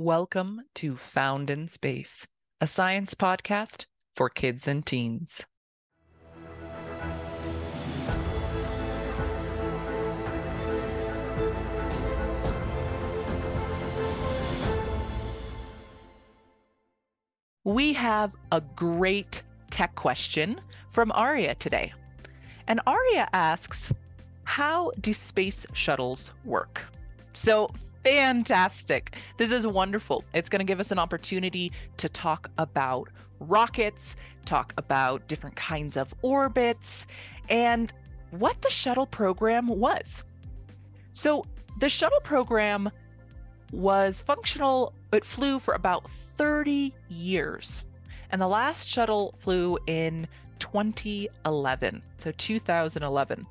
Welcome to Found in Space, a science podcast for kids and teens. We have a great tech question from Aria today. And Aria asks, How do space shuttles work? So, fantastic. This is wonderful. It's going to give us an opportunity to talk about rockets, talk about different kinds of orbits, and what the shuttle program was. So, the shuttle program was functional, it flew for about 30 years. And the last shuttle flew in 2011, so 2011.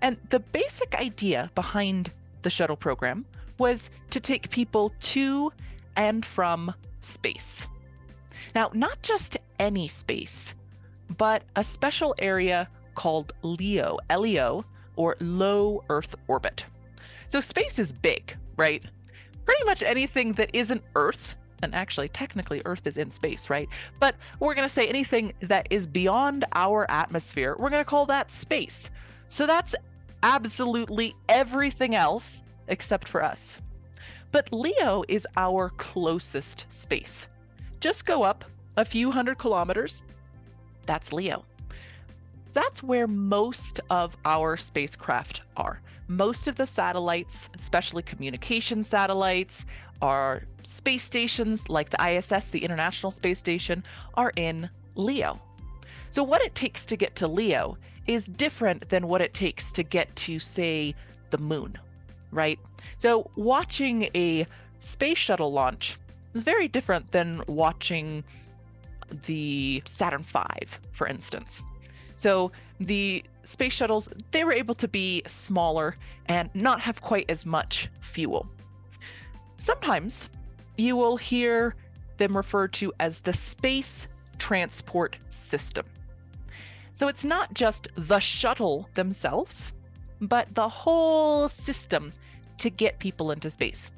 And the basic idea behind the shuttle program was to take people to and from space. Now, not just any space, but a special area called LEO, LEO, or low Earth orbit. So space is big, right? Pretty much anything that isn't Earth, and actually, technically, Earth is in space, right? But we're going to say anything that is beyond our atmosphere, we're going to call that space. So that's absolutely everything else except for us. But Leo is our closest space. Just go up a few hundred kilometers. That's Leo. That's where most of our spacecraft are. Most of the satellites, especially communication satellites, our space stations like the ISS, the International Space Station, are in Leo. So, what it takes to get to Leo is different than what it takes to get to, say, the moon right? So watching a space shuttle launch is very different than watching the Saturn V, for instance. So the space shuttles, they were able to be smaller and not have quite as much fuel. Sometimes you will hear them referred to as the Space Transport System. So it's not just the shuttle themselves, but the whole system to get people into space.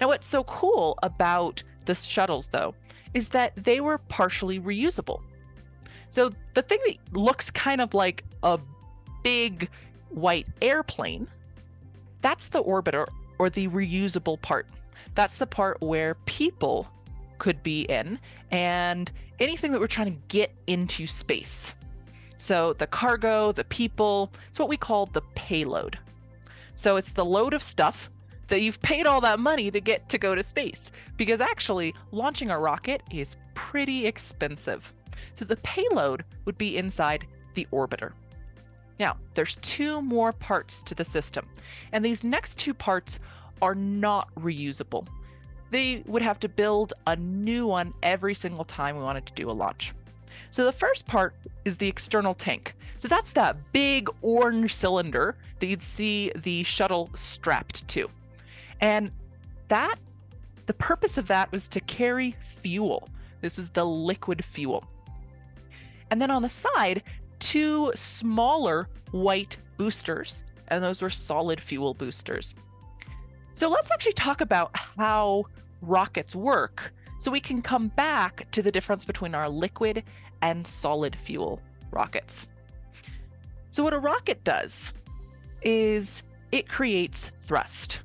Now, what's so cool about the shuttles, though, is that they were partially reusable. So the thing that looks kind of like a big white airplane, that's the orbiter or the reusable part. That's the part where people could be in and anything that we're trying to get into space. So the cargo, the people, it's what we call the payload. So it's the load of stuff that you've paid all that money to get to go to space. Because actually, launching a rocket is pretty expensive. So the payload would be inside the orbiter. Now, there's two more parts to the system, and these next two parts are not reusable. They would have to build a new one every single time we wanted to do a launch. So the first part is the external tank. So that's that big orange cylinder that you'd see the shuttle strapped to. And that, the purpose of that was to carry fuel. This was the liquid fuel. And then on the side, two smaller white boosters, and those were solid fuel boosters. So let's actually talk about how rockets work so we can come back to the difference between our liquid and solid fuel rockets. So, what a rocket does is it creates thrust.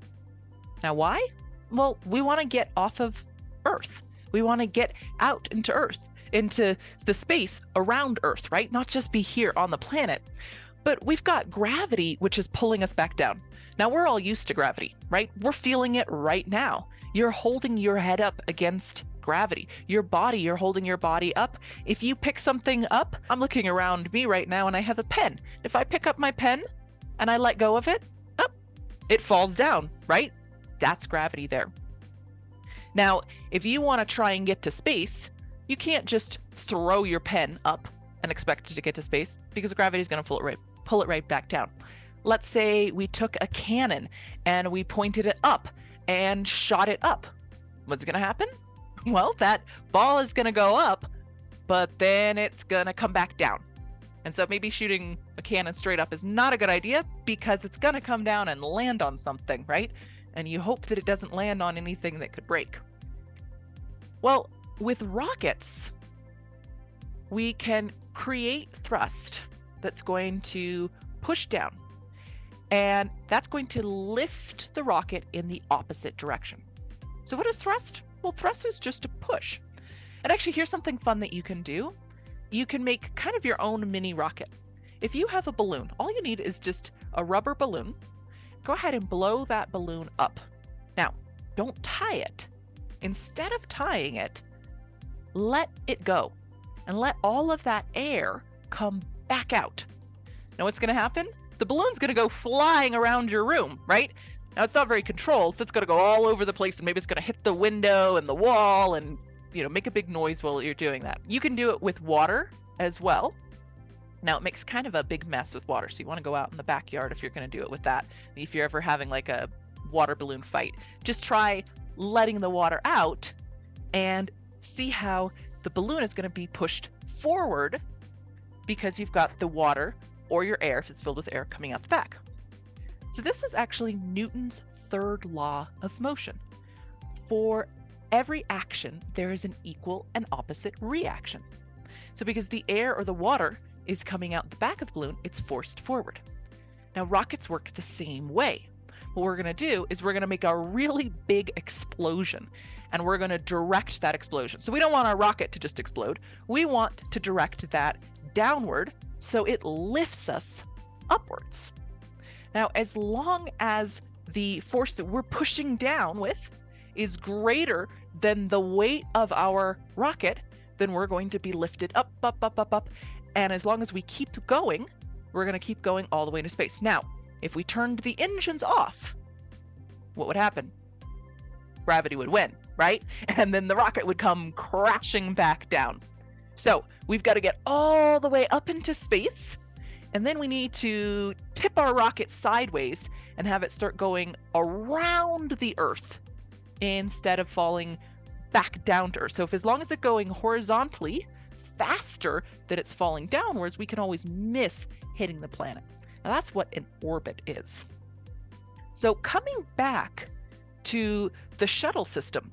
Now, why? Well, we want to get off of Earth. We want to get out into Earth, into the space around Earth, right? Not just be here on the planet. But we've got gravity, which is pulling us back down. Now, we're all used to gravity, right? We're feeling it right now. You're holding your head up against gravity. Your body, you're holding your body up. If you pick something up, I'm looking around me right now and I have a pen. If I pick up my pen and I let go of it, up, it falls down, right? That's gravity there. Now, if you want to try and get to space, you can't just throw your pen up and expect it to get to space because gravity is going to pull it right pull it right back down. Let's say we took a cannon and we pointed it up and shot it up. What's going to happen? Well, that ball is going to go up, but then it's going to come back down. And so maybe shooting a cannon straight up is not a good idea because it's going to come down and land on something, right? And you hope that it doesn't land on anything that could break. Well, with rockets, we can create thrust that's going to push down, and that's going to lift the rocket in the opposite direction. So, what is thrust? Well, thrust is just a push. And actually, here's something fun that you can do you can make kind of your own mini rocket. If you have a balloon, all you need is just a rubber balloon. Go ahead and blow that balloon up. Now, don't tie it. Instead of tying it, let it go and let all of that air come back out. Now, what's going to happen? The balloon's going to go flying around your room, right? Now, it's not very controlled, so it's going to go all over the place and maybe it's going to hit the window and the wall and you know, make a big noise while you're doing that. You can do it with water as well. Now it makes kind of a big mess with water, so you want to go out in the backyard if you're going to do it with that. If you're ever having like a water balloon fight, just try letting the water out and see how the balloon is going to be pushed forward because you've got the water or your air, if it's filled with air, coming out the back. So this is actually Newton's third law of motion. For every action, there is an equal and opposite reaction. So, because the air or the water is coming out the back of the balloon, it's forced forward. Now, rockets work the same way. What we're going to do is we're going to make a really big explosion and we're going to direct that explosion. So, we don't want our rocket to just explode. We want to direct that downward so it lifts us upwards. Now, as long as the force that we're pushing down with is greater than the weight of our rocket, then we're going to be lifted up, up, up, up, up. And as long as we keep going, we're going to keep going all the way into space. Now, if we turned the engines off, what would happen? Gravity would win, right? And then the rocket would come crashing back down. So we've got to get all the way up into space. And then we need to tip our rocket sideways and have it start going around the Earth instead of falling back down to Earth. So if as long as it's going horizontally faster than it's falling downwards, we can always miss hitting the planet. Now that's what an orbit is. So coming back to the shuttle system,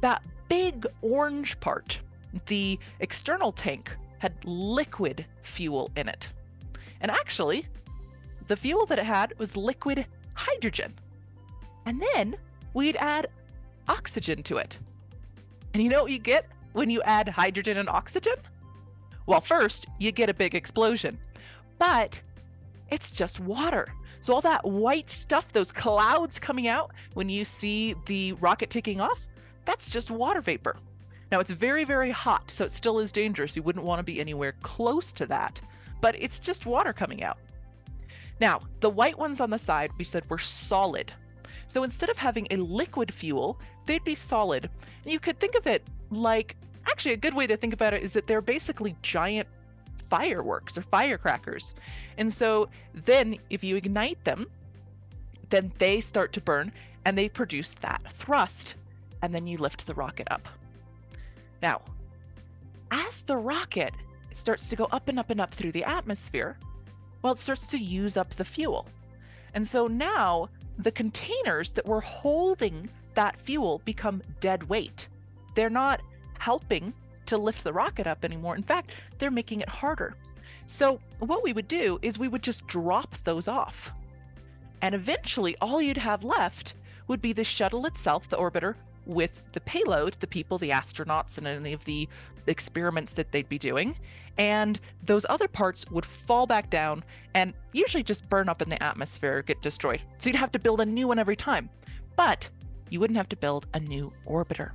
that big orange part, the external tank, had liquid fuel in it. And actually, the fuel that it had was liquid hydrogen. And then we'd add oxygen to it. And you know what you get when you add hydrogen and oxygen? Well, first, you get a big explosion, but it's just water. So, all that white stuff, those clouds coming out when you see the rocket taking off, that's just water vapor. Now, it's very, very hot, so it still is dangerous. You wouldn't want to be anywhere close to that, but it's just water coming out. Now, the white ones on the side, we said were solid. So instead of having a liquid fuel, they'd be solid. And you could think of it like actually, a good way to think about it is that they're basically giant fireworks or firecrackers. And so then if you ignite them, then they start to burn and they produce that thrust. And then you lift the rocket up. Now, as the rocket starts to go up and up and up through the atmosphere, well, it starts to use up the fuel. And so now the containers that were holding that fuel become dead weight. They're not helping to lift the rocket up anymore. In fact, they're making it harder. So, what we would do is we would just drop those off. And eventually, all you'd have left would be the shuttle itself, the orbiter, with the payload, the people, the astronauts, and any of the experiments that they'd be doing. And those other parts would fall back down and usually just burn up in the atmosphere, get destroyed. So you'd have to build a new one every time. But you wouldn't have to build a new orbiter.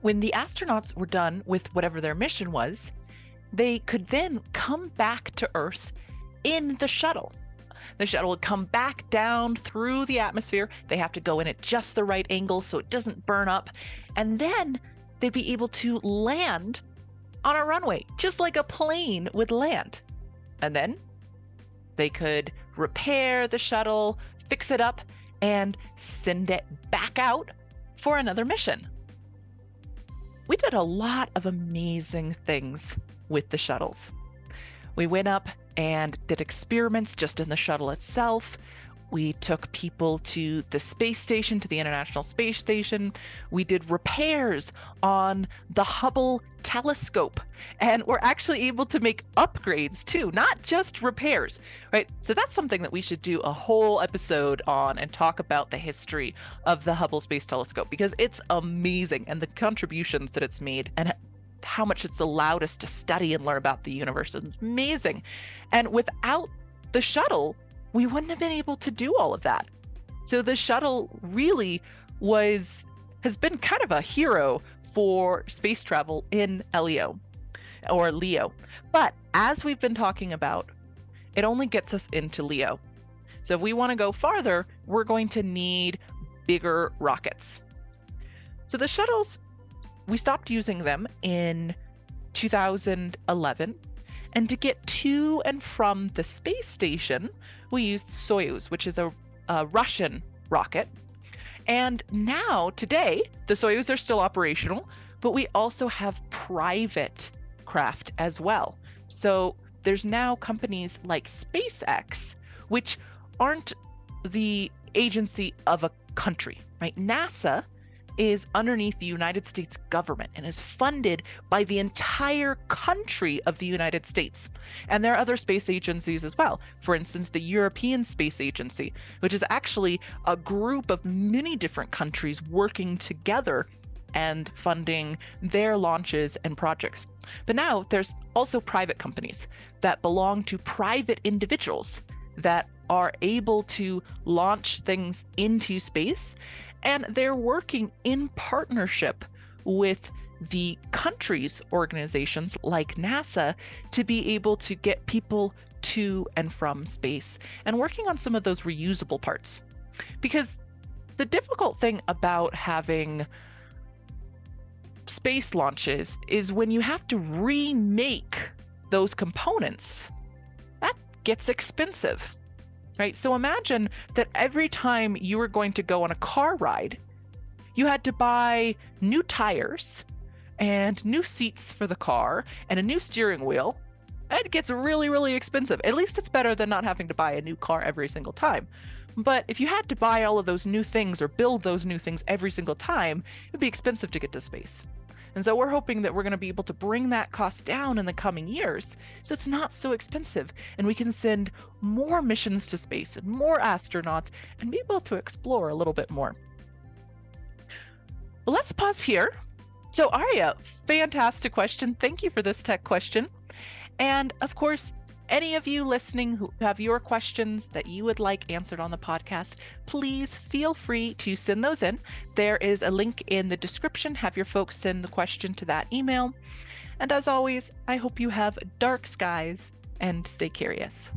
When the astronauts were done with whatever their mission was, they could then come back to Earth in the shuttle. The shuttle would come back down through the atmosphere. They have to go in at just the right angle so it doesn't burn up. And then they'd be able to land on a runway, just like a plane would land. And then they could repair the shuttle, fix it up, and send it back out for another mission. We did a lot of amazing things with the shuttles. We went up and did experiments just in the shuttle itself. We took people to the space station, to the International Space Station. We did repairs on the Hubble telescope. And we're actually able to make upgrades too, not just repairs, right? So that's something that we should do a whole episode on and talk about the history of the Hubble Space Telescope because it's amazing and the contributions that it's made and how much it's allowed us to study and learn about the universe. It's amazing. And without the shuttle, we wouldn't have been able to do all of that. So the shuttle really was has been kind of a hero for space travel in LEO or Leo. But as we've been talking about, it only gets us into Leo. So if we want to go farther, we're going to need bigger rockets. So the shuttles, we stopped using them in 2011. And to get to and from the space station, we used Soyuz, which is a, a Russian rocket. And now, today, the Soyuz are still operational, but we also have private craft as well. So there's now companies like SpaceX, which aren't the agency of a country, right? NASA is underneath the United States government and is funded by the entire country of the United States. And there are other space agencies as well. For instance, the European Space Agency, which is actually a group of many different countries working together and funding their launches and projects. But now there's also private companies that belong to private individuals that are able to launch things into space and they're working in partnership with the country's organizations like NASA to be able to get people to and from space and working on some of those reusable parts. Because the difficult thing about having space launches is when you have to remake those components, that gets expensive right? So imagine that every time you were going to go on a car ride, you had to buy new tires and new seats for the car and a new steering wheel. It gets really, really expensive. At least it's better than not having to buy a new car every single time. But if you had to buy all of those new things or build those new things every single time, it'd be expensive to get to space. And so we're hoping that we're going to be able to bring that cost down in the coming years so it's not so expensive and we can send more missions to space and more astronauts and be able to explore a little bit more. Let's pause here. So, Aria, fantastic question. Thank you for this tech question. And of course, any of you listening who have your questions that you would like answered on the podcast, please feel free to send those in. There is a link in the description. Have your folks send the question to that email. And as always, I hope you have dark skies and stay curious.